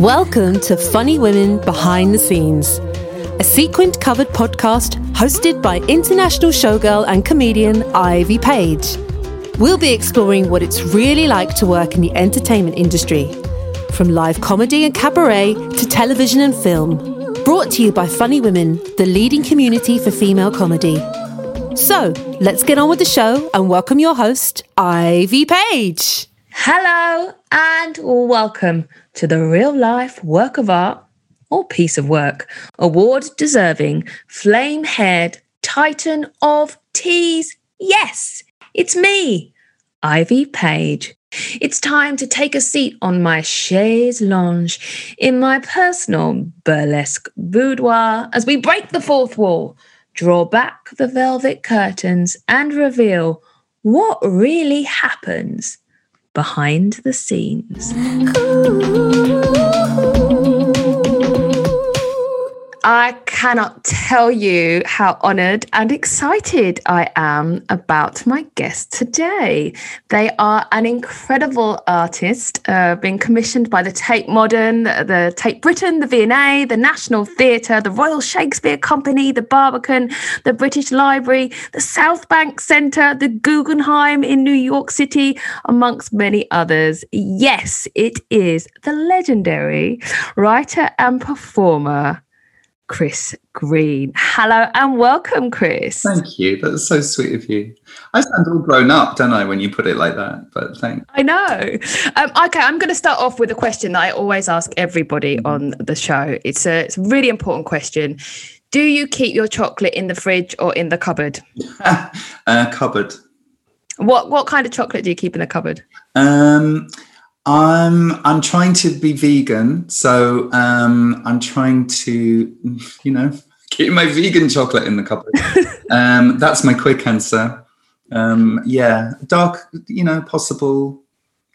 Welcome to Funny Women Behind the Scenes, a sequined covered podcast hosted by international showgirl and comedian Ivy Page. We'll be exploring what it's really like to work in the entertainment industry, from live comedy and cabaret to television and film. Brought to you by Funny Women, the leading community for female comedy. So, let's get on with the show and welcome your host, Ivy Page. Hello and welcome to the real life work of art or piece of work, award deserving, flame haired titan of tease. Yes, it's me, Ivy Page. It's time to take a seat on my chaise lounge in my personal burlesque boudoir as we break the fourth wall, draw back the velvet curtains, and reveal what really happens behind the scenes. I cannot tell you how honored and excited I am about my guest today. They are an incredible artist, uh, being commissioned by the Tate Modern, the Tate Britain, the V&A, the National Theatre, the Royal Shakespeare Company, the Barbican, the British Library, the South Bank Centre, the Guggenheim in New York City, amongst many others. Yes, it is the legendary writer and performer Chris Green. Hello and welcome, Chris. Thank you. That's so sweet of you. I sound all grown up, don't I, when you put it like that? But thanks. I know. Um, okay, I'm going to start off with a question that I always ask everybody on the show. It's a, it's a really important question. Do you keep your chocolate in the fridge or in the cupboard? uh, cupboard. What what kind of chocolate do you keep in the cupboard? Um, I'm I'm trying to be vegan, so um, I'm trying to, you know, keep my vegan chocolate in the cupboard. um, that's my quick answer. Um, yeah, dark, you know, possible.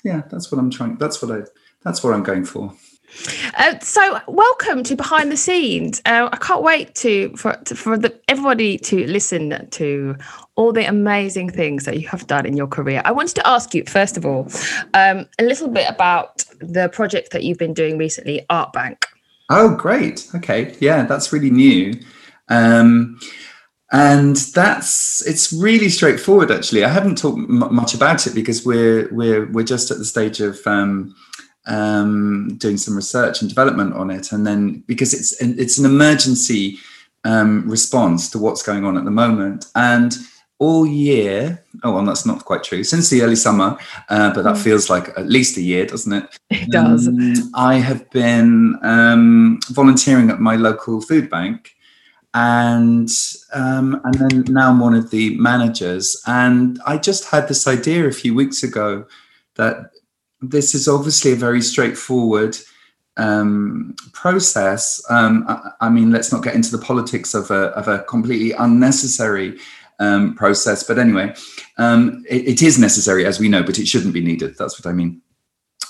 Yeah, that's what I'm trying. That's what I. That's what I'm going for. Uh, so, welcome to behind the scenes. Uh, I can't wait to for to, for the, everybody to listen to all the amazing things that you have done in your career. I wanted to ask you first of all um, a little bit about the project that you've been doing recently, Art Bank. Oh, great. Okay, yeah, that's really new. Um, and that's it's really straightforward actually i haven't talked m- much about it because we're we're we're just at the stage of um, um, doing some research and development on it, and then because it's it's an emergency um, response to what's going on at the moment, and all year. Oh, well, that's not quite true. Since the early summer, uh, but that mm. feels like at least a year, doesn't it? It does. Um, I have been um, volunteering at my local food bank, and um, and then now I'm one of the managers. And I just had this idea a few weeks ago that this is obviously a very straightforward um, process. Um, I, I, mean, let's not get into the politics of a, of a completely unnecessary um, process. But anyway, um, it, it is necessary, as we know, but it shouldn't be needed. That's what I mean.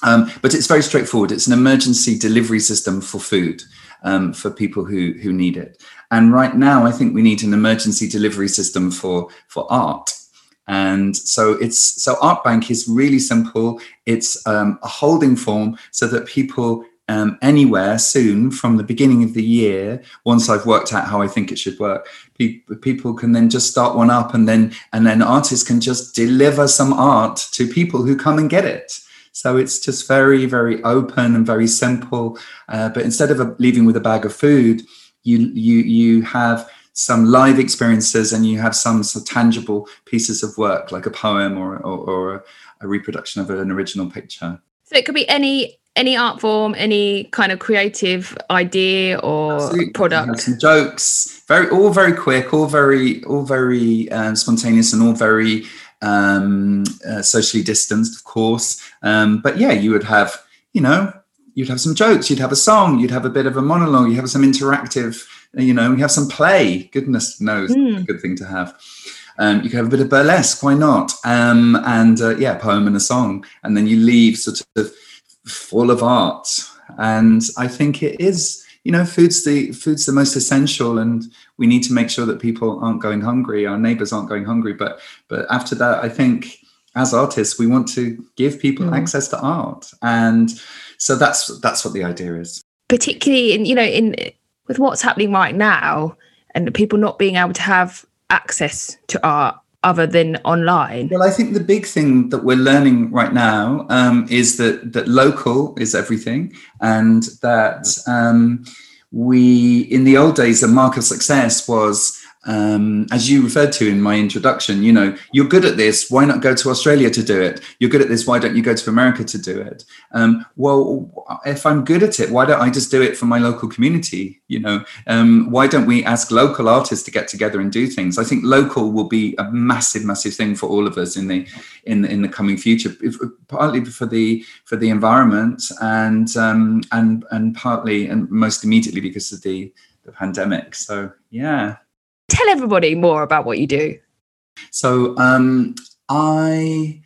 Um, but it's very straightforward. It's an emergency delivery system for food um, for people who who need it. And right now, I think we need an emergency delivery system for for art. And so it's so Art Bank is really simple. It's um, a holding form so that people um, anywhere soon from the beginning of the year, once I've worked out how I think it should work, people, people can then just start one up, and then and then artists can just deliver some art to people who come and get it. So it's just very very open and very simple. Uh, but instead of a, leaving with a bag of food, you you you have some live experiences and you have some sort of tangible pieces of work like a poem or, or, or a reproduction of an original picture. So it could be any any art form any kind of creative idea or Absolutely. product. Some jokes very all very quick all very all very um, spontaneous and all very um, uh, socially distanced of course. Um, but yeah you would have you know you'd have some jokes you'd have a song you'd have a bit of a monologue you have some interactive you know, we have some play. Goodness knows, mm. a good thing to have. Um, you can have a bit of burlesque, why not? Um, and uh, yeah, poem and a song, and then you leave sort of full of art. And I think it is, you know, food's the food's the most essential, and we need to make sure that people aren't going hungry, our neighbours aren't going hungry. But but after that, I think as artists, we want to give people mm. access to art, and so that's that's what the idea is. Particularly in you know in with what's happening right now, and people not being able to have access to art other than online? Well, I think the big thing that we're learning right now um, is that that local is everything, and that um, we in the old days, the mark of success was um, as you referred to in my introduction, you know, you're good at this. Why not go to Australia to do it? You're good at this. Why don't you go to America to do it? Um, well, if I'm good at it, why don't I just do it for my local community? You know, um, why don't we ask local artists to get together and do things? I think local will be a massive, massive thing for all of us in the in the, in the coming future. If, partly for the for the environment and um, and and partly and most immediately because of the the pandemic. So yeah tell everybody more about what you do. So um, I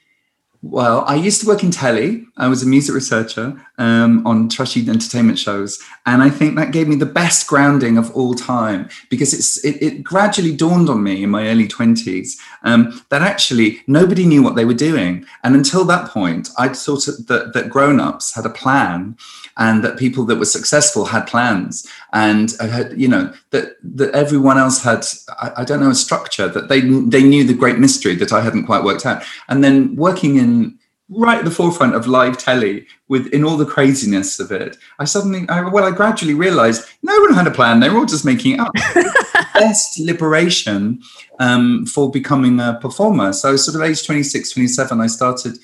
well, I used to work in telly. I was a music researcher um, on trashy entertainment shows, and I think that gave me the best grounding of all time because it's it, it gradually dawned on me in my early twenties um, that actually nobody knew what they were doing, and until that point, I'd thought that that grown ups had a plan, and that people that were successful had plans, and had you know that that everyone else had I, I don't know a structure that they they knew the great mystery that I hadn't quite worked out, and then working in right at the forefront of live telly with in all the craziness of it i suddenly I, well i gradually realized no one had a plan. They were all just making it up. Best liberation um, for becoming a performer. So sort of age 26 27 i started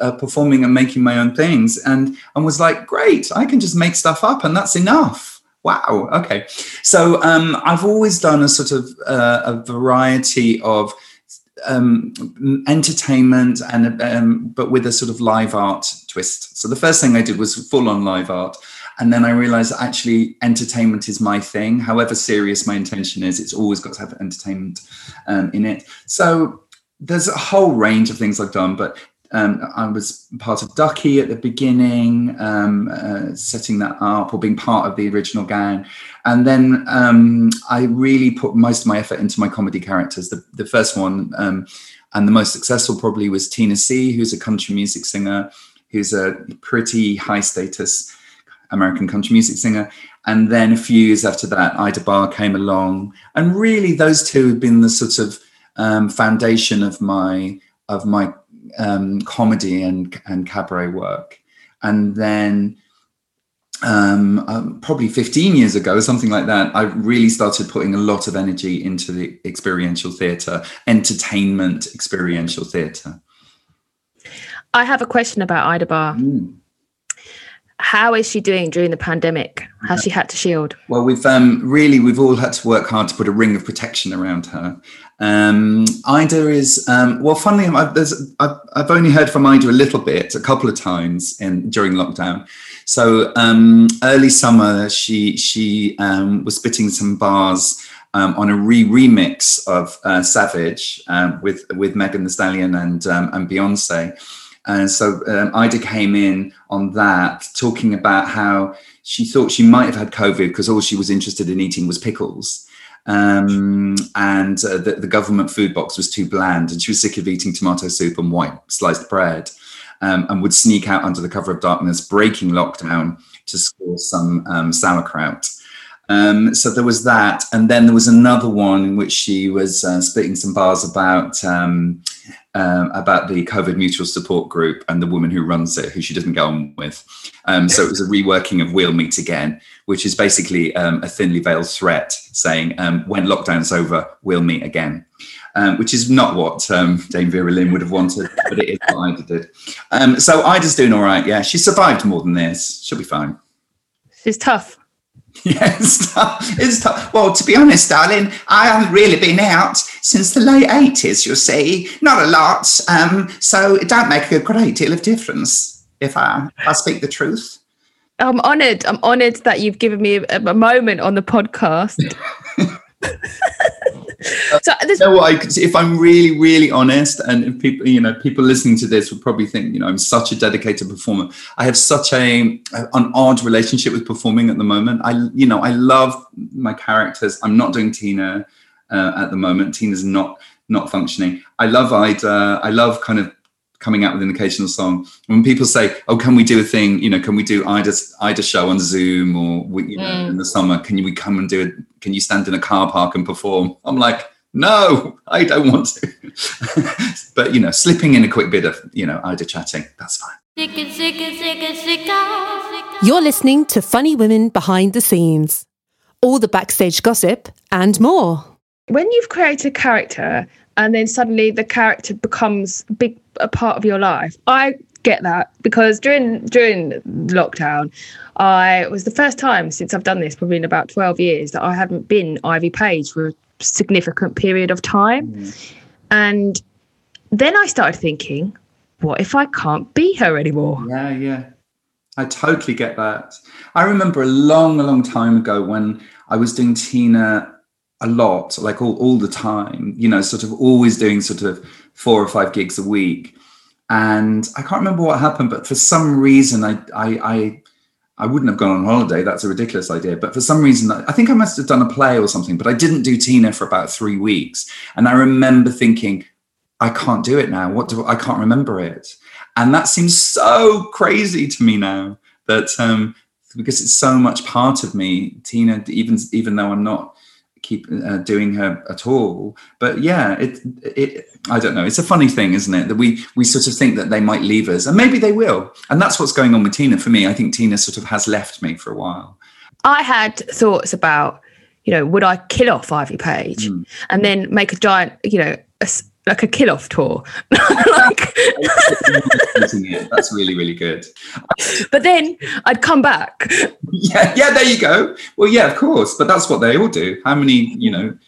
uh, performing and making my own things and and was like great i can just make stuff up and that's enough wow okay so um, i've always done a sort of uh, a variety of um, entertainment and um, but with a sort of live art twist. So the first thing I did was full on live art, and then I realized actually entertainment is my thing. However serious my intention is, it's always got to have entertainment um, in it. So there's a whole range of things I've done, but um, I was part of Duckie at the beginning, um, uh, setting that up or being part of the original gang. And then um, I really put most of my effort into my comedy characters. The, the first one um, and the most successful probably was Tina C, who's a country music singer, who's a pretty high status American country music singer. And then a few years after that, Ida Barr came along. And really, those two have been the sort of um, foundation of my of my um, comedy and, and cabaret work. And then um, um, probably 15 years ago, something like that, I really started putting a lot of energy into the experiential theatre, entertainment experiential theatre. I have a question about Ida Barr. Mm. How is she doing during the pandemic? Has she had to shield? Well, we've um, really we've all had to work hard to put a ring of protection around her. Um, Ida is um, well. Funnily, I've, I've, I've, only heard from Ida a little bit, a couple of times in during lockdown. So um, early summer, she she um, was spitting some bars um, on a re remix of uh, Savage um, with with Megan Thee Stallion and and Beyonce. And so Ida came in on that, talking about how she thought she might have had COVID because all she was interested in eating was pickles. Um, and uh, the, the, government food box was too bland, and she was sick of eating tomato soup and white sliced bread, um, and would sneak out under the cover of darkness, breaking lockdown to score some um, sauerkraut. Um, so there was that, and then there was another one in which she was uh, splitting some bars about um, um, about the COVID mutual support group and the woman who runs it, who she doesn't get on with. Um, so it was a reworking of We'll Meet Again, which is basically um, a thinly veiled threat saying, um, when lockdown's over, we'll meet again. Um, which is not what um, Dame Vera Lynn would have wanted, but it is what Ida did. so Ida's doing all right. Yeah, she survived more than this. She'll be fine. She's tough. Yeah, it's tough. It's tough. Well, to be honest, darling, I haven't really been out since the late 80s, you'll see. Not a lot. Um, so it don't make a great deal of difference if I, if I speak the truth. I'm honoured. I'm honoured that you've given me a, a moment on the podcast. so this- you know I, if I'm really, really honest, and if people, you know, people listening to this would probably think, you know, I'm such a dedicated performer. I have such a an odd relationship with performing at the moment. I, you know, I love my characters. I'm not doing Tina uh, at the moment. Tina's not not functioning. I love Ida. I love kind of coming out with an occasional song. When people say, "Oh, can we do a thing? You know, can we do Ida Ida show on Zoom or we, you know, Mm. in the summer? Can you we come and do it? Can you stand in a car park and perform?" I'm like, "No, I don't want to." but you know, slipping in a quick bit of you know Ida chatting, that's fine. You're listening to Funny Women Behind the Scenes, all the backstage gossip and more. when you've created a character and then suddenly the character becomes a big a part of your life i get that because during during lockdown i was the first time since i've done this probably in about 12 years that i haven't been ivy page for a significant period of time mm. and then i started thinking what if i can't be her anymore Yeah, yeah. I totally get that. I remember a long, a long time ago when I was doing Tina a lot, like all, all the time, you know, sort of always doing sort of four or five gigs a week. And I can't remember what happened, but for some reason I I I, I wouldn't have gone on holiday. That's a ridiculous idea. But for some reason, I think I must have done a play or something, but I didn't do Tina for about three weeks. And I remember thinking, I can't do it now. What do I can't remember it? And that seems so crazy to me now that um, because it's so much part of me, Tina, even even though I'm not keep uh, doing her at all. But yeah, it it I don't know. It's a funny thing, isn't it? That we we sort of think that they might leave us, and maybe they will. And that's what's going on with Tina for me. I think Tina sort of has left me for a while. I had thoughts about, you know, would I kill off Ivy Page Mm. and then make a giant, you know, a like a kill off tour? like, That's really really good. but then I'd come back. Yeah, yeah. There you go. Well, yeah, of course. But that's what they all do. How many, you know,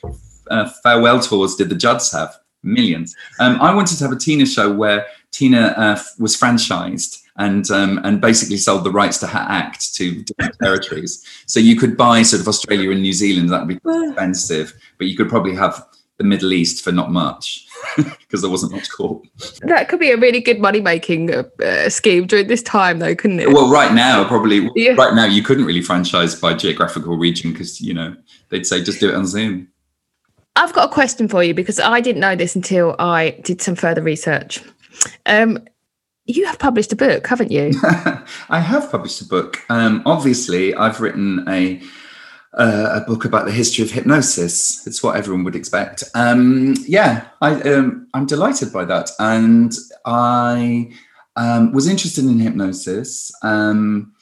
uh, farewell tours did the Judds have? Millions. Um, I wanted to have a Tina show where Tina uh, was franchised and um, and basically sold the rights to her act to different territories. So you could buy sort of Australia and New Zealand. That would be expensive, but you could probably have the Middle East for not much because there wasn't much caught. That could be a really good money making uh, uh, scheme during this time, though, couldn't it? Well, right now, probably Yeah. right now you couldn't really franchise by geographical region because you know they'd say just do it on Zoom. I've got a question for you because I didn't know this until I did some further research. Um, you have published a book, haven't you? I have published a book. Um, obviously, I've written a uh, a book about the history of hypnosis. It's what everyone would expect. Um, yeah, I, um, I'm delighted by that, and I um, was interested in hypnosis um,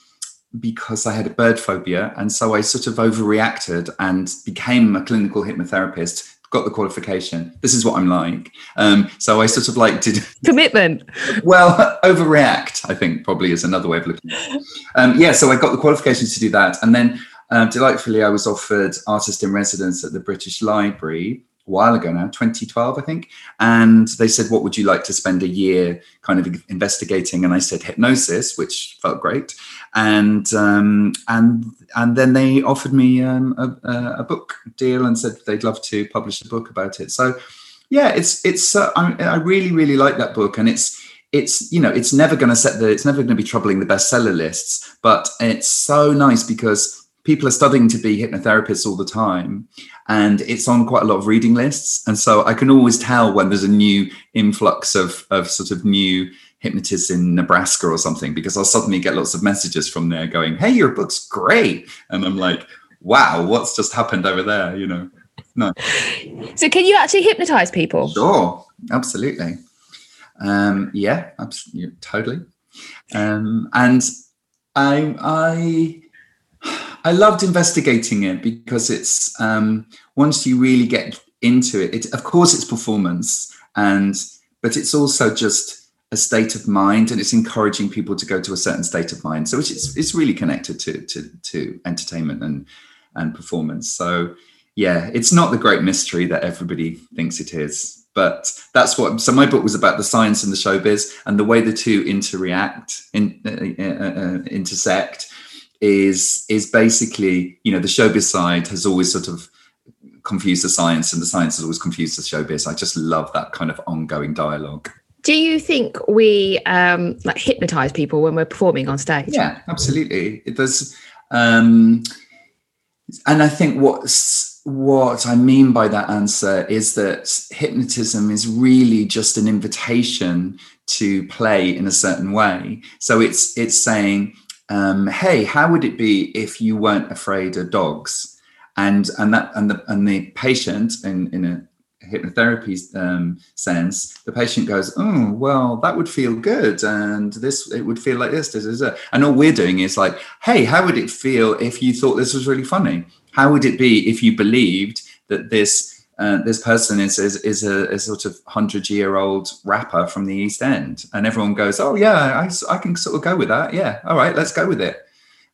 because I had a bird phobia, and so I sort of overreacted and became a clinical hypnotherapist. Got the qualification. This is what I'm like. Um, so I sort of like did Commitment. well, overreact, I think, probably is another way of looking at it. Um, yeah, so I got the qualifications to do that. And then, um, delightfully, I was offered artist in residence at the British Library a while ago now, 2012, I think. And they said, What would you like to spend a year kind of investigating? And I said, Hypnosis, which felt great. And um, and and then they offered me um, a, a- book deal and said they'd love to publish a book about it. So yeah it's it's uh, I, I really really like that book and it's it's you know it's never going to set the it's never going to be troubling the bestseller lists but it's so nice because people are studying to be hypnotherapists all the time and it's on quite a lot of reading lists and so i can always tell when there's a new influx of of sort of new hypnotists in nebraska or something because i'll suddenly get lots of messages from there going hey your book's great and i'm like wow what's just happened over there you know no So, can you actually hypnotize people? Sure, absolutely. Um, yeah, absolutely, totally. Um, and I, I, I loved investigating it because it's um, once you really get into it, it, of course, it's performance, and but it's also just a state of mind, and it's encouraging people to go to a certain state of mind. So it's it's, really connected to to to entertainment and and performance. So yeah, it's not the great mystery that everybody thinks it is. But that's what. So my book was about the science and the showbiz, and the way the two interact, in, uh, uh, uh, intersect, is is basically you know the showbiz side has always sort of confused the science, and the science has always confused the showbiz. I just love that kind of ongoing dialogue. Do you think we um, like hypnotize people when we're performing on stage? Yeah, absolutely. It does, um, and I think what's what I mean by that answer is that hypnotism is really just an invitation to play in a certain way. So it's it's saying, um, hey, how would it be if you weren't afraid of dogs? And and that and the and the patient in in a hypnotherapy um, sense, the patient goes, "Oh, well, that would feel good, and this it would feel like this, this, this." And all we're doing is like, "Hey, how would it feel if you thought this was really funny? How would it be if you believed that this uh, this person is is, is a, a, sort of hundred year old rapper from the East End, and everyone goes, "Oh yeah, I, I can sort of go with that. Yeah, all right, let's go with it."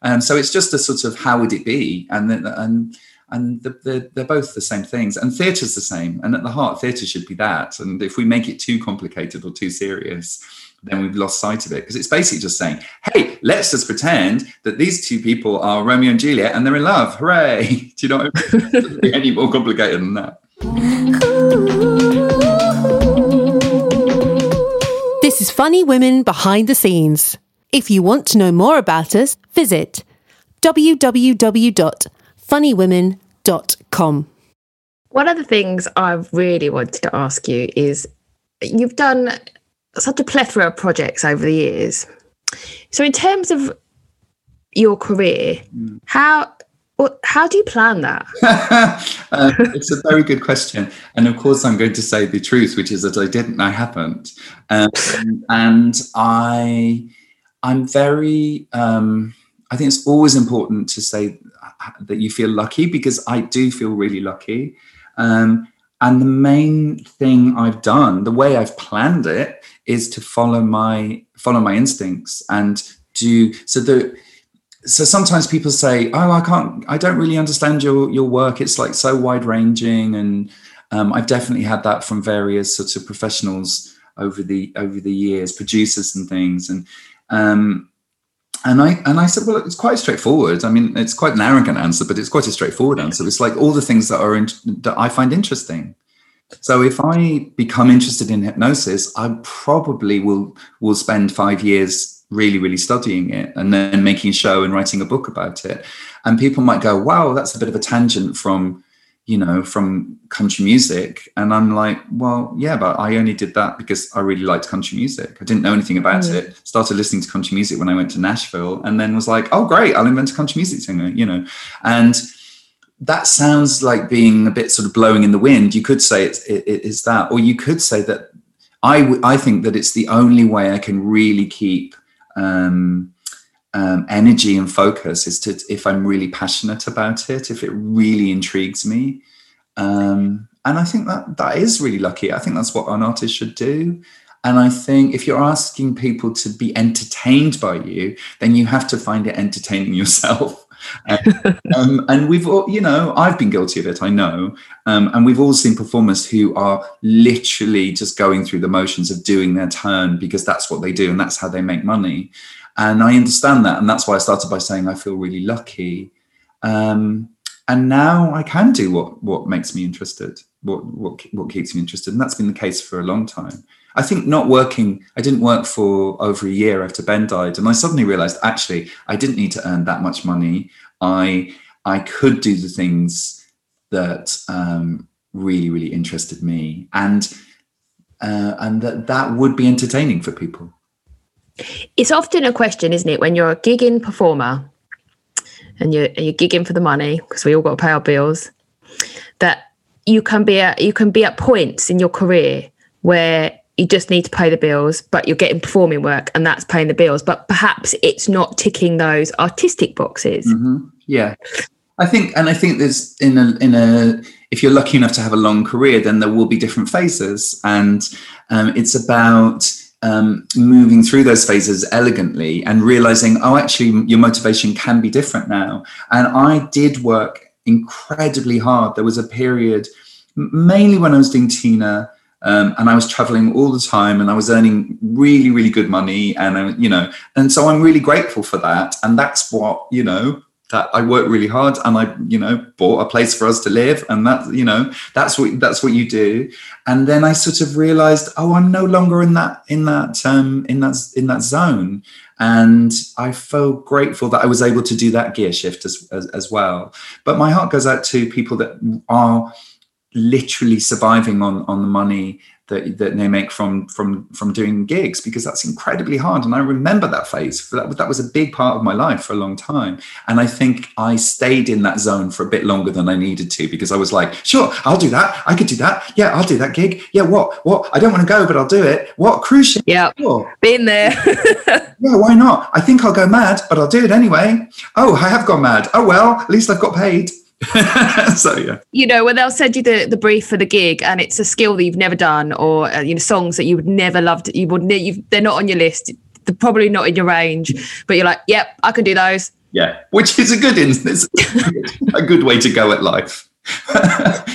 And so it's just a sort of how would it be, and and and the, the, they're both the same things. And theatre's the same, and at the heart, theatre should be that. And if we make it too complicated or too serious, then we've lost sight of it because it's basically just saying, "Hey, let's just pretend that these two people are Romeo and Juliet and they're in love. Hooray!" Do you know? Doesn't be any more complicated than that. This is Funny Women Behind the Scenes. If you want to know more about us, visit www.funnywomen.com. One of the things I really wanted to ask you is you've done such a plethora of projects over the years. So, in terms of your career, mm. how well, how do you plan that? uh, it's a very good question. And of course, I'm going to say the truth, which is that I didn't, I haven't. Um, and I, I'm very, um, I think it's always important to say that you feel lucky because I do feel really lucky. Um, and the main thing I've done, the way I've planned it, is to follow my follow my instincts and do so. The so sometimes people say, "Oh, I can't, I don't really understand your your work. It's like so wide ranging." And um, I've definitely had that from various sorts of professionals over the over the years, producers and things. And um, and I and I said, well, it's quite straightforward. I mean, it's quite an arrogant answer, but it's quite a straightforward answer. It's like all the things that are in, that I find interesting. So if I become interested in hypnosis, I probably will will spend five years really, really studying it and then making a show and writing a book about it. And people might go, wow, that's a bit of a tangent from, you know, from country music. And I'm like, well, yeah, but I only did that because I really liked country music. I didn't know anything about mm. it. Started listening to country music when I went to Nashville and then was like, oh, great, I'll invent a country music singer, you know. And that sounds like being a bit sort of blowing in the wind. You could say it's, it, it is that, or you could say that I, w- I think that it's the only way I can really keep – um, um, energy and focus is to if I'm really passionate about it, if it really intrigues me. Um, and I think that that is really lucky. I think that's what an artist should do. And I think if you're asking people to be entertained by you, then you have to find it entertaining yourself. Um, and we've all, you know, I've been guilty of it, I know. Um, and we've all seen performers who are literally just going through the motions of doing their turn because that's what they do and that's how they make money. And I understand that. And that's why I started by saying I feel really lucky. Um, and now I can do what what makes me interested, what what what keeps me interested, and that's been the case for a long time. I think not working, I didn't work for over a year after Ben died. And I suddenly realized actually I didn't need to earn that much money. I I could do the things that um, really, really interested me. And uh, and that that would be entertaining for people. It's often a question, isn't it, when you're a gigging performer and you're you're gigging for the money because we all got to pay our bills, that you can be at you can be at points in your career where you just need to pay the bills, but you're getting performing work and that's paying the bills. But perhaps it's not ticking those artistic boxes. Mm-hmm. Yeah. I think, and I think there's in a, in a, if you're lucky enough to have a long career, then there will be different phases. And um, it's about um, moving through those phases elegantly and realizing, oh, actually, your motivation can be different now. And I did work incredibly hard. There was a period, mainly when I was doing Tina, um, and I was traveling all the time and I was earning really, really good money. And, I, you know, and so I'm really grateful for that. And that's what, you know, that I worked really hard and I, you know, bought a place for us to live. And that, you know, that's what, that's what you do. And then I sort of realized, oh, I'm no longer in that, in that, um, in that, in that zone. And I felt grateful that I was able to do that gear shift as, as, as well. But my heart goes out to people that are, literally surviving on on the money that, that they make from from from doing gigs because that's incredibly hard. And i remember that phase. That, that was a big part of my life for a long time. And i think i stayed in that zone for a bit longer than i needed to because i was like sure i'll do that. I could do that. Yeah i'll do that gig. Yeah what what? I don't want to go but i'll do it. What? Cruise ship? Yeah. Sure. been there. Yeah why not? I think i'll go mad but i'll do it anyway. Oh i have gone mad. Oh well at least i've got paid so yeah. You know when they'll send you the, the brief for the gig and it's a skill that you've never done or uh, you know songs that you would never loved you would you they're not on your list they're probably not in your range but you're like yep i can do those. Yeah which is a good instance a good way to go at life.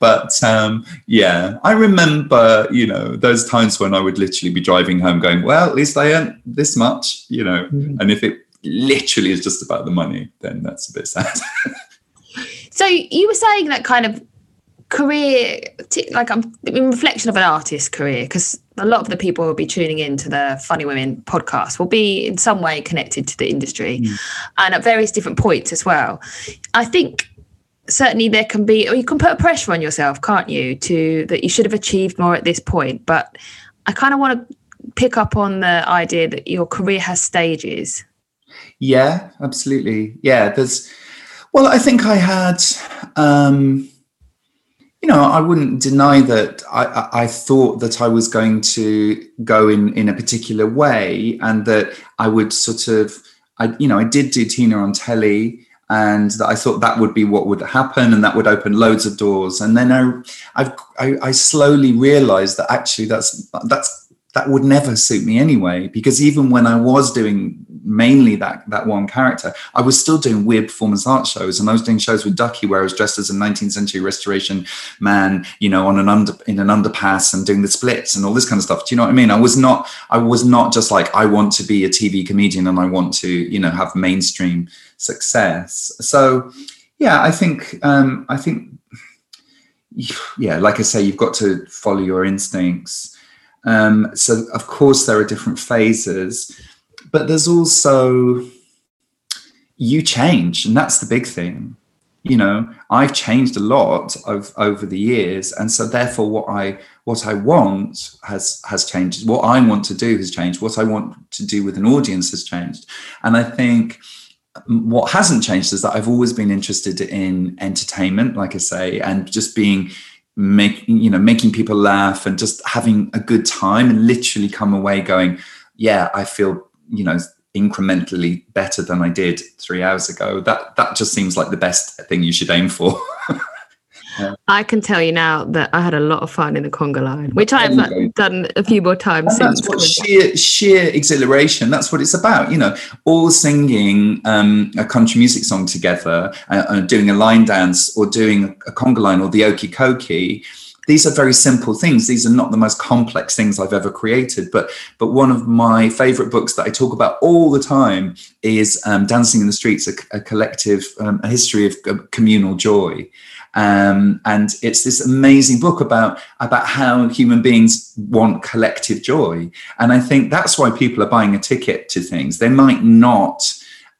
But um, yeah i remember you know those times when i would literally be driving home going well at least i earned this much you know mm-hmm. and if it literally is just about the money then that's a bit sad So you were saying that kind of career, like I'm in reflection of an artist's career, because a lot of the people who will be tuning in to the Funny Women podcast will be in some way connected to the industry mm. and at various different points as well. I think certainly there can be, or you can put a pressure on yourself, can't you, to that you should have achieved more at this point. But I kind of want to pick up on the idea that your career has stages. Yeah, absolutely. Yeah, there's well, I think I had, um, you know, I wouldn't deny that I, I, thought that I was going to go in in a particular way, and that I would sort of, I, you know, I did do Tina on telly, and that I thought that would be what would happen, and that would open loads of doors. And then I, I've, I, I slowly realised that actually that's that's that would never suit me anyway because even when i was doing mainly that that one character. I was still doing weird performance art shows and i was doing shows with Duckie where i was dressed as a 19th century restoration man you know on an under in an underpass and doing the splits and all this kind of stuff. Do you know what i mean? I was not i was not just like i want to be a tv comedian and i want to you know have mainstream success. So yeah i think um i think yeah like i say you've got to follow your instincts. Um, so, of course, there are different phases, but there's also you change, and that's the big thing. You know, I've changed a lot of, over the years, and so therefore, what I what I want has has changed. What I want to do has changed. What I want to do with an audience has changed, and I think what hasn't changed is that I've always been interested in entertainment, like I say, and just being making you know making people laugh and just having a good time and literally come away going yeah i feel you know incrementally better than i did three hours ago that that just seems like the best thing you should aim for I can tell you now that I had a lot of fun in the conga line, which I've done a few more times and since. That's what sheer, sheer exhilaration. That's what it's about. You know, all singing um, a country music song together, uh, uh, doing a line dance, or doing a conga line, or the okie kokie these are very simple things these are not the most complex things i've ever created but but one of my favorite books that i talk about all the time is um, dancing in the streets a, a collective um, a history of communal joy um, and it's this amazing book about about how human beings want collective joy. And I think that's why people are buying a ticket to things. They might not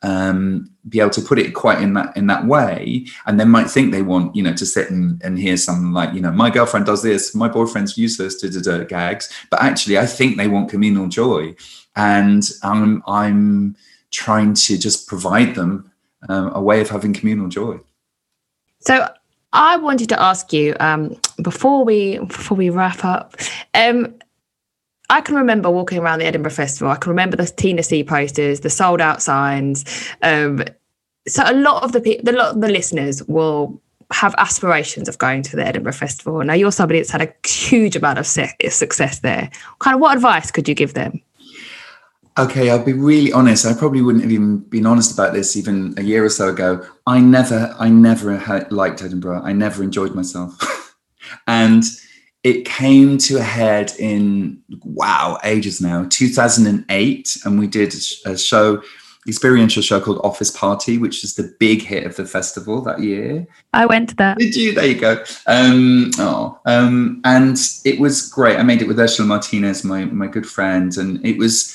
um, be able to put it quite in that in that way, and they might think they want you know to sit and, and hear something like you know my girlfriend does this, my boyfriend's useless, da da gags. But actually, I think they want communal joy, and I'm I'm trying to just provide them um, a way of having communal joy. So I wanted to ask you um, before we before we wrap up. Um, I can remember walking around the Edinburgh Festival. I can remember the Tina C posters, the sold out signs. Um, so a lot of the people, lot of the listeners will have aspirations of going to the Edinburgh Festival. Now you're somebody that's had a huge amount of success there. Kind of what advice could you give them? Okay, I'll be really honest. I probably wouldn't have even been honest about this even a year or so ago. I never, I never had, liked Edinburgh. I never enjoyed myself, and it came to a head in wow, ages now, 2008, and we did a show, experiential show called Office Party, which is the big hit of the festival that year. I went to that. Did you? There you go. Um, oh, um, and it was great. I made it with Ursula Martinez, my my good friend, and it was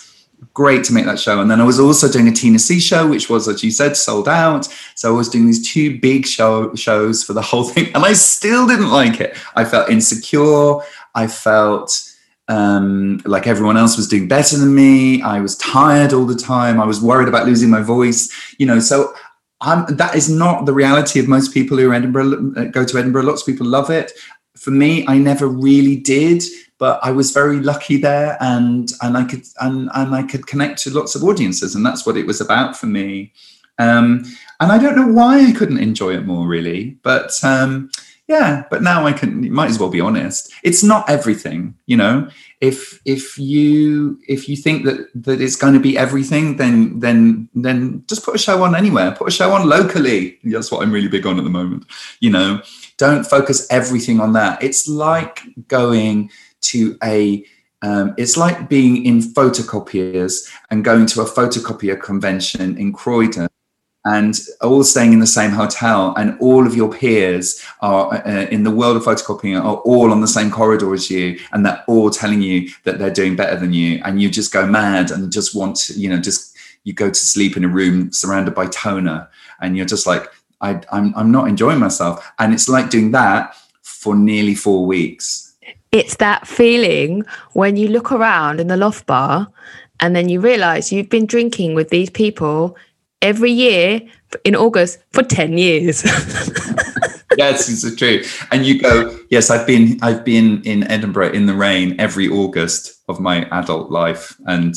great to make that show. And then I was also doing a Tina C show, which was, as you said, sold out. So I was doing these two big show shows for the whole thing, and I still didn't like it. I felt insecure. I felt um, like everyone else was doing better than me. I was tired all the time. I was worried about losing my voice. You know, so I'm, that is not the reality of most people who Edinburgh uh, go to Edinburgh. Lots of people love it. For me, I never really did, but I was very lucky there, and and I could and and I could connect to lots of audiences, and that's what it was about for me. Um, and I don't know why I couldn't enjoy it more, really, but. Um, yeah but now i can might as well be honest. It's not everything you know? If if you if you think that that it's going to be everything then then then just put a show on anywhere. Put a show on locally. That's what i'm really big on at the moment you know? Don't focus everything on that. It's like going to a um, it's like being in photocopiers and going to a photocopier convention in Croydon and all staying in the same hotel and all of your peers are uh, in the world of photocopying are all on the same corridor as you and they're all telling you that they're doing better than you and you just go mad and just want to you know just you go to sleep in a room surrounded by toner and you're just like I, I'm, I'm not enjoying myself. And it's like doing that for nearly four weeks. It's that feeling when you look around in the loft bar and then you realize you've been drinking with these people every year in August for 10 years. yes, it's true. And you go, yes, I've been I've been in Edinburgh in the rain every August of my adult life. And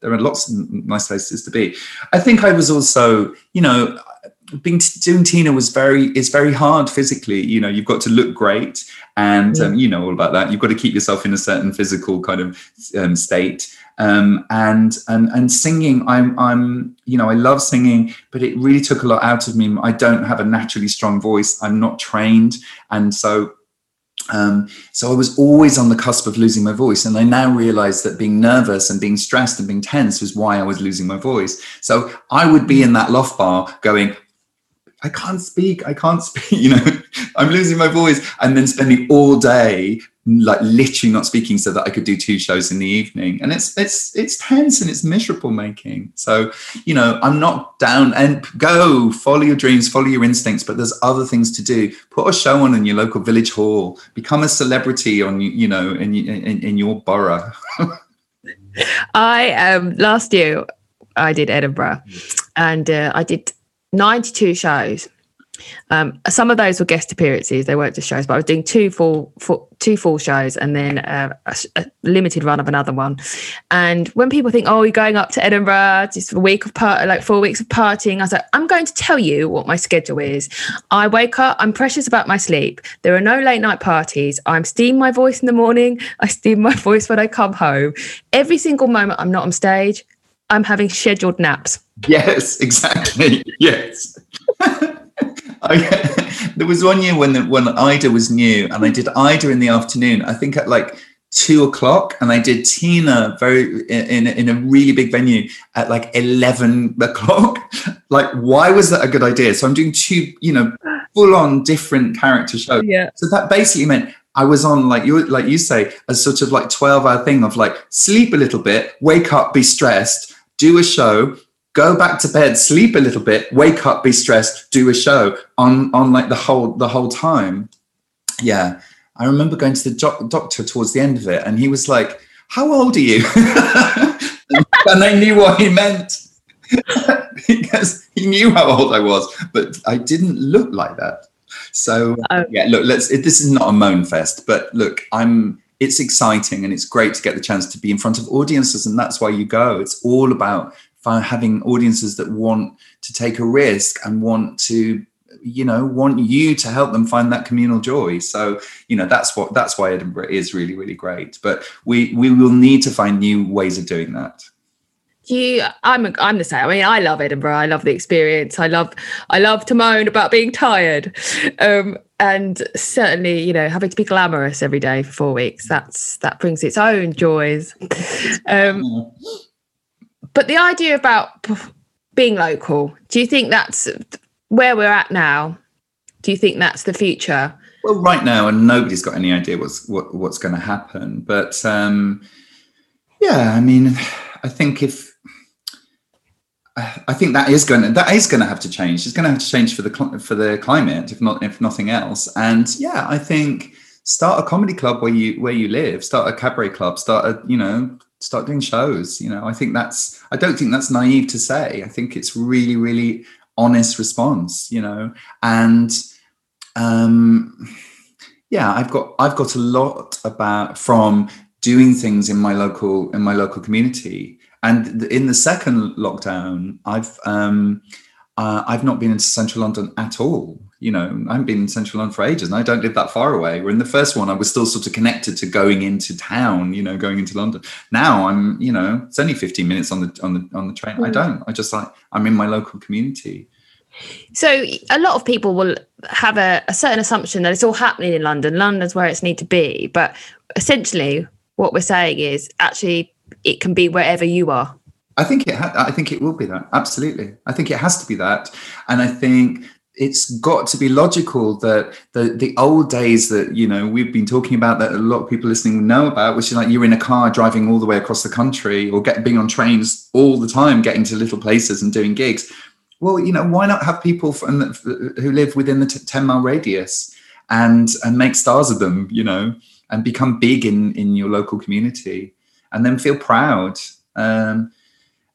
there are lots of nice places to be. I think I was also, you know, being doing Tina was very is very hard physically. You know, you've got to look great, and um, you know all about that. You've got to keep yourself in a certain physical kind of um, state um, and and and singing i'm i'm you know i love singing but it really took a lot out of me. I don't have a naturally strong voice. I'm not trained. And so um, so I was always on the cusp of losing my voice, and I now realize that being nervous and being stressed and being tense was why I was losing my voice. So I would be in that loft bar going, I can't speak, I can't speak, you know, I'm losing my voice, and then spending all day like literally not speaking so that I could do two shows in the evening. And it's it's it's tense and it's miserable making. So, you know, I'm not down and go, follow your dreams, follow your instincts, but there's other things to do. Put a show on in your local village hall, become a celebrity on you know in in, in your borough. I um last year I did Edinburgh and uh, I did 92 shows um, some of those were guest appearances; they weren't just shows. But I was doing two full, full two full shows, and then uh, a, a, limited run of another one. And when people think, "Oh, you're going up to Edinburgh just for a week of part, like four weeks of partying," I was like, "I'm going to tell you what my schedule is. I wake up. I'm precious about my sleep. There are no late night parties. I'm steam my voice in the morning. I steam my voice when I come home. Every single moment I'm not on stage, I'm having scheduled naps." Yes, exactly. yes. Oh, I, there was one year when the, when Ida was new, and I did Ida in the afternoon. I think at like two o'clock, and I did Tina very in in a really big venue at like eleven o'clock. like, why was that a good idea? So I'm doing two, you know, full on different character shows. Yeah. So that basically meant I was on like you like you say a sort of like 12 hour thing of like sleep a little bit, wake up, be stressed, do a show, go back to bed, sleep a little bit, wake up, be stressed, do a show on on like the whole the whole time. Yeah, I remember going to the doc- doctor towards the end of it, and he was like, "How old are you?" and I knew what he meant because he knew how old I was, but I didn't look like that. So um, yeah, look, let's. It, this is not a moan fest, but look, I'm. It's exciting and it's great to get the chance to be in front of audiences, and that's why you go. It's all about having audiences that want to take a risk and want to you know want you to help them find that communal joy. So you know that's what that's why edinburgh is really really great. But we we will need to find new ways of doing that. You i'm i'm the same. I mean i love edinburgh. I love the experience. I love i love to moan about being tired. Um, and certainly you know having to be glamorous every day for four weeks that's that brings its own joys. Um, but the idea about being local, do you think that's where we're at now? Do you think that's the future? Well, right now, and nobody's got any idea what's what, what's going to happen. But um, yeah, I mean, I think if I think that is going to that is going to have to change. It's going to have to change for the for the climate, if not if nothing else. And yeah, I think start a comedy club where you where you live start a cabaret club start a you know start doing shows you know? I think that's i don't think that's naive to say. I think it's really really honest response you know? And um yeah i've got i've got a lot about from doing things in my local in my local community. And in the second lockdown i've um uh, I've not been into central London at all. You know, I haven't been in central London for ages and I don't live that far away. Where in the first one, I was still sort of connected to going into town, you know, going into London. Now I'm, you know, it's only 15 minutes on the on the on the train. Mm. I don't. I just like I'm in my local community. So a lot of people will have a, a certain assumption that it's all happening in London. London's where it's need to be. But essentially what we're saying is actually it can be wherever you are. I think it. Ha- I think it will be that. Absolutely. I think it has to be that. And I think it's got to be logical that the the old days that you know we've been talking about that a lot of people listening know about, which is like you're in a car driving all the way across the country or get being on trains all the time, getting to little places and doing gigs. Well, you know, why not have people from who live within the t- ten mile radius and and make stars of them, you know, and become big in in your local community, and then feel proud. Um,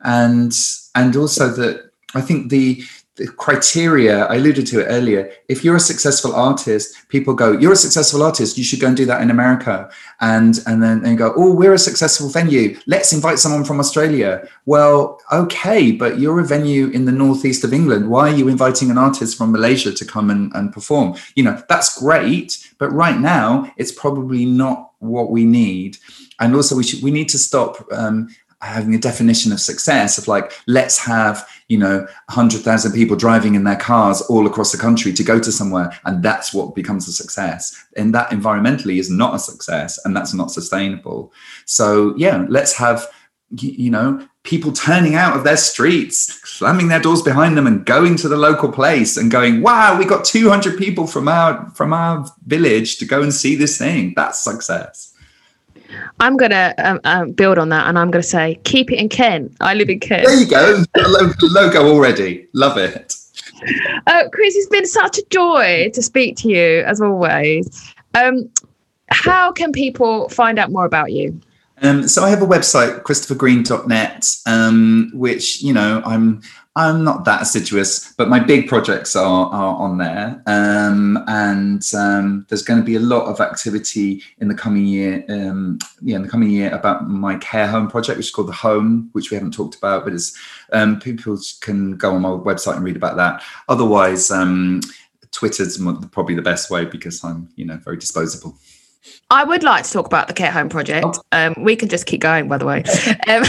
and and also that I think the the criteria I alluded to it earlier. If you're a successful artist, people go, "You're a successful artist. You should go and do that in America." And and then they go, "Oh, we're a successful venue. Let's invite someone from Australia." Well, okay, but you're a venue in the northeast of England. Why are you inviting an artist from Malaysia to come and, and perform? You know, that's great, but right now it's probably not what we need. And also, we should we need to stop um, having a definition of success of like let's have you know 100,000 people driving in their cars all across the country to go to somewhere and that's what becomes a success. And that environmentally is not a success and that's not sustainable. So yeah let's have you know people turning out of their streets slamming their doors behind them and going to the local place and going wow we got 200 people from our from our village to go and see this thing. That's success I'm going to um, um, build on that and I'm going to say, keep it in Kent. I live in Kent. There you go. logo already. Love it. Uh, Chris, it's been such a joy to speak to you as always. Um, how can people find out more about you? Um, so I have a website, christophergreen.net, um, which, you know, I'm I'm not that assiduous, but my big projects are, are on there. Um, and um, there's going to be a lot of activity in the coming year, um, yeah, in the coming year about my care home project, which is called The Home, which we haven't talked about, but it's um, people can go on my website and read about that. Otherwise, um, Twitter's probably the best way because I'm, you know, very disposable. I would like to talk about the care home project. Oh. Um, we can just keep going, by the way. um,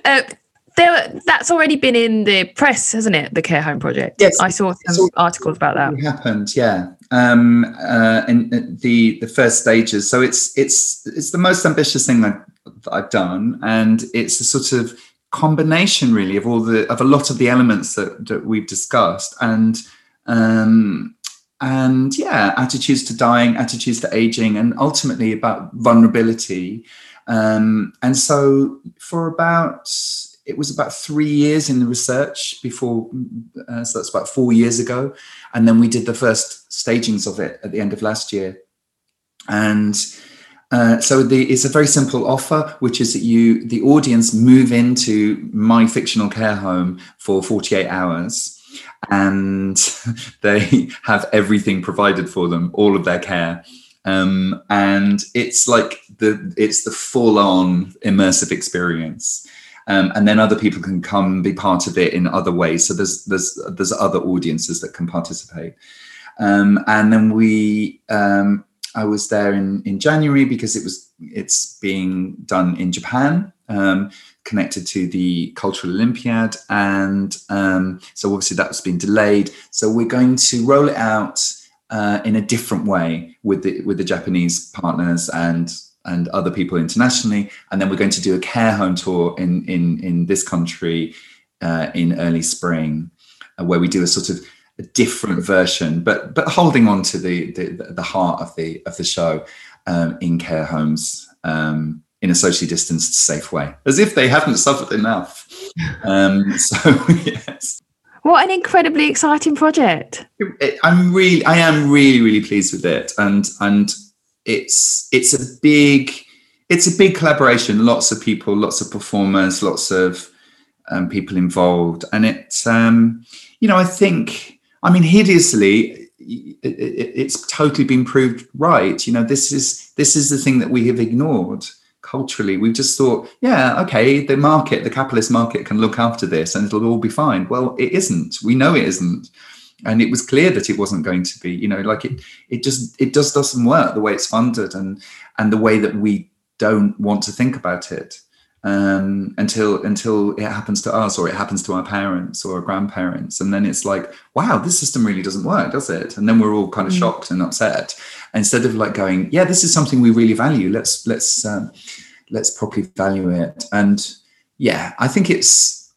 uh, there, that's already been in the press, hasn't it? The care home project. Yes, I saw some articles about that. It happened, yeah. Um, uh, in, in the the first stages. So it's it's it's the most ambitious thing that I've done, and it's a sort of combination, really, of all the of a lot of the elements that, that we've discussed, and um, and yeah, attitudes to dying, attitudes to aging, and ultimately about vulnerability. Um, and so for about it was about three years in the research before, uh, so that's about four years ago. And then we did the first stagings of it at the end of last year. And uh, so the, it's a very simple offer, which is that you, the audience, move into my fictional care home for 48 hours and they have everything provided for them, all of their care. Um, and it's like the it's the full on immersive experience um, and then other people can come be part of it in other ways. So there's there's there's other audiences that can participate. Um, and then we um, I was there in in January because it was it's being done in Japan. Um, connected to the Cultural Olympiad, and um, so obviously that's been delayed. So we're going to roll it out uh, in a different way with the with the Japanese partners and and other people internationally. And then we're going to do a care home tour in in in this country uh, in early spring, uh, where we do a sort of a different version, but but holding on to the the, the heart of the of the show um, in care homes. Um, in a socially distanced, safe way, as if they haven't suffered enough. Um, so, yes. What an incredibly exciting project. I'm really, I am really, really pleased with it. And, and it's, it's a big, it's a big collaboration. Lots of people, lots of performers, lots of um, people involved. And it's, um, you know, I think, I mean, hideously, it, it, it's totally been proved right. You know, this is, this is the thing that we have ignored culturally we've just thought yeah okay the market the capitalist market can look after this and it'll all be fine well it isn't we know it isn't and it was clear that it wasn't going to be you know like it it just it just doesn't work the way it's funded and and the way that we don't want to think about it um, until until it happens to us or it happens to our parents or our grandparents. And then it's like wow this system really doesn't work does it? And then we're all kind of mm. shocked and upset. Instead of like going yeah this is something we really value let's let's um, let's properly value it. And yeah i think it's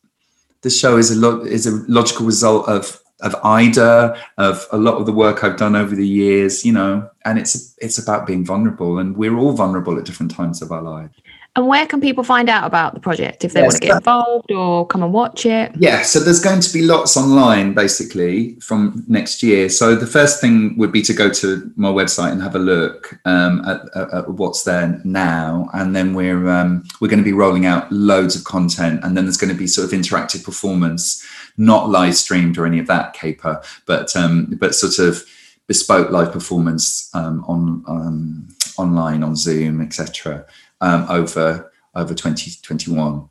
the show is a lot is a logical result of of ida of a lot of the work i've done over the years you know and it's it's about being vulnerable and we're all vulnerable at different times of our lives and where can people find out about the project if they yes, want to get involved or come and watch it? Yeah, so there's going to be lots online basically from next year. So the first thing would be to go to my website and have a look um, at, at, at, what's there now, and then we're um, we're going to be rolling out loads of content, and then there's going to be sort of interactive performance, not live streamed or any of that caper, but um, but sort of bespoke live performance um, on um, online on Zoom, etc um, over over 2021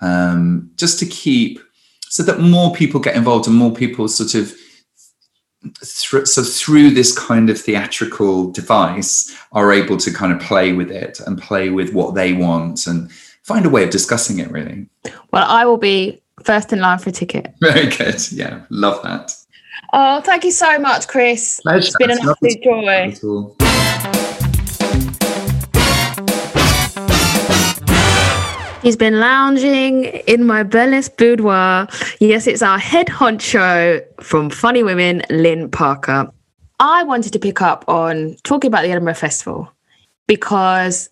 um, just to keep so that more people get involved and more people sort of th- so through this kind of theatrical device are able to kind of play with it and play with what they want and find a way of discussing it really. Well i will be first in line for a ticket very good yeah love that oh thank you so much chris Pleasure. it's been an absolute joy He's been lounging in my Berlitz boudoir. Yes, it's our head honcho from Funny Women, Lynn Parker. I wanted to pick up on talking about the Edinburgh Festival because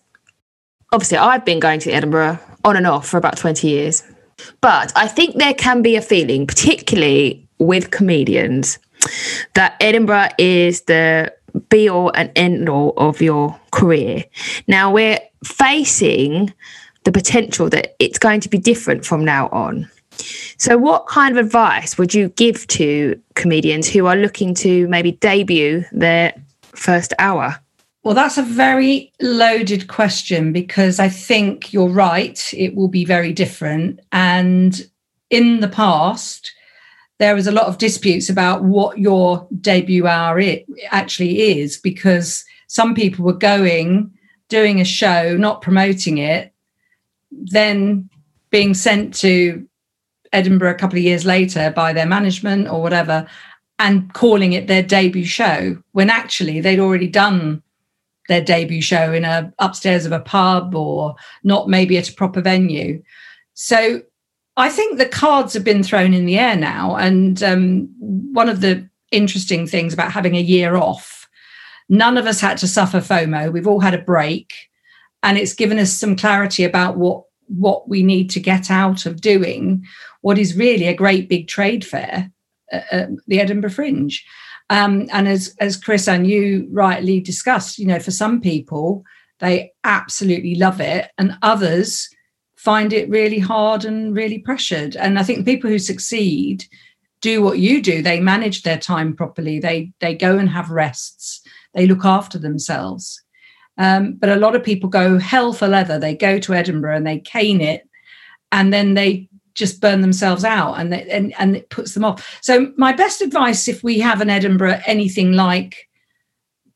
obviously I've been going to Edinburgh on and off for about 20 years. But I think there can be a feeling, particularly with comedians, that Edinburgh is the be all and end all of your career. Now we're facing the potential that it's going to be different from now on. So, what kind of advice would you give to comedians who are looking to maybe debut their first hour? Well, that's a very loaded question because I think you're right. It will be very different. And in the past, there was a lot of disputes about what your debut hour it actually is because some people were going, doing a show, not promoting it, then being sent to Edinburgh a couple of years later by their management or whatever and calling it their debut show when actually they'd already done their debut show in a upstairs of a pub or not maybe at a proper venue. So i think the cards have been thrown in the air now. And um, one of the interesting things about having a year off none of us had to suffer fomo. We've all had a break. And it's given us some clarity about what what we need to get out of doing what is really a great big trade fair uh, the Edinburgh Fringe. Um, and as as Chris and you rightly discussed, you know, for some people they absolutely love it, and others find it really hard and really pressured. And I think people who succeed do what you do. They manage their time properly. They they go and have rests. They look after themselves. Um, but a lot of people go hell for leather. They go to Edinburgh and they cane it, and then they just burn themselves out, and they, and and it puts them off. So my best advice, if we have an Edinburgh anything like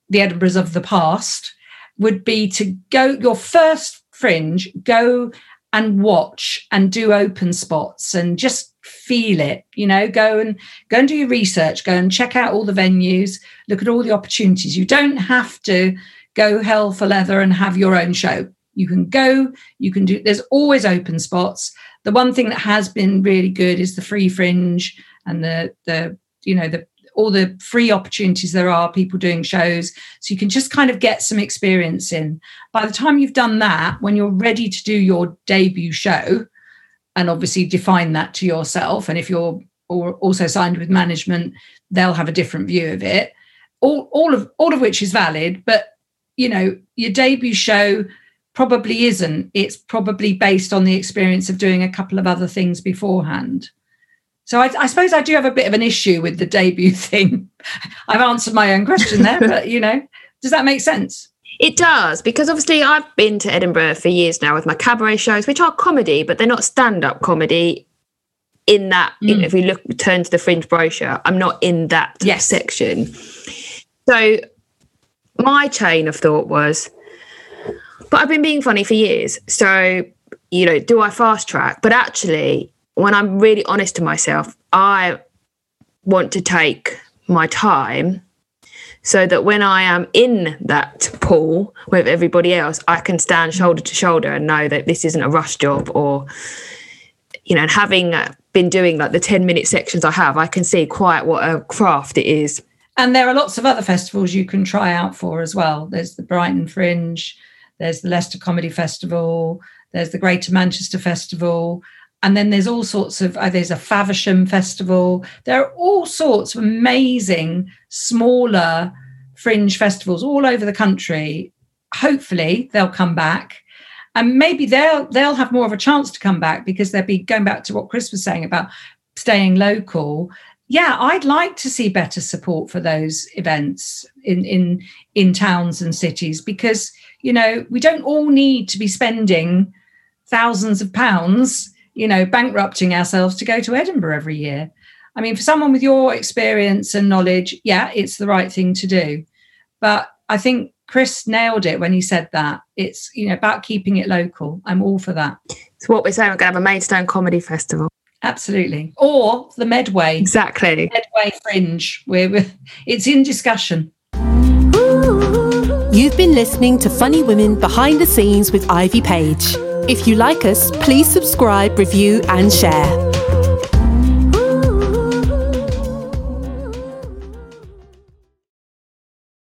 the Edinburghs of the past, would be to go your first fringe, go and watch and do open spots and just feel it you know go and go and do your research go and check out all the venues look at all the opportunities you don't have to go hell for leather and have your own show. You can go, you can do, there's always open spots. The one thing that has been really good is the free fringe and the, the, you know, the, all the free opportunities there are, people doing shows. So you can just kind of get some experience in. By the time you've done that, when you're ready to do your debut show, and obviously define that to yourself, and if you're or also signed with management, they'll have a different view of it. All, all of all of which is valid, but you know, your debut show probably isn't. It's probably based on the experience of doing a couple of other things beforehand. So I, I, suppose I do have a bit of an issue with the debut thing. I've answered my own question there, but you know, does that make sense? It does, because obviously I've been to Edinburgh for years now with my cabaret shows, which are comedy, but they're not stand-up comedy. In that, mm. you know, mm. if we look turn to the fringe brochure, I'm not in that yes. section. So my chain of thought was, but I've been being funny for years. So, you know, do I fast track? But actually, when I'm really honest to myself, I want to take my time so that when I am in that pool with everybody else, I can stand shoulder to shoulder and know that this isn't a rush job or, you know, and having uh, been doing like the 10 minute sections I have, I can see quite what a craft it is. And there are lots of other festivals you can try out for as well. There's the Brighton Fringe, there's the Leicester Comedy Festival, there's the Greater Manchester Festival and then there's all sorts of uh, there's a Faversham festival. There are all sorts of amazing smaller fringe festivals all over the country. Hopefully they'll come back, and maybe they'll they'll have more of a chance to come back because they'll be going back to what Chris was saying about staying local. Yeah, I'd like to see better support for those events in in in towns and cities because you know we don't all need to be spending thousands of pounds you know, bankrupting ourselves to go to Edinburgh every year. I mean, for someone with your experience and knowledge, yeah, it's the right thing to do. But I think Chris nailed it when he said that. It's, you know, about keeping it local. I'm all for that. So what we're saying, we're going to have a Maidstone Comedy Festival. Absolutely. Or the Medway. Exactly. Medway Fringe. We're, it's in discussion. You've been listening to Funny Women Behind the Scenes with Ivy Paige. If you like us, please subscribe, review, and share.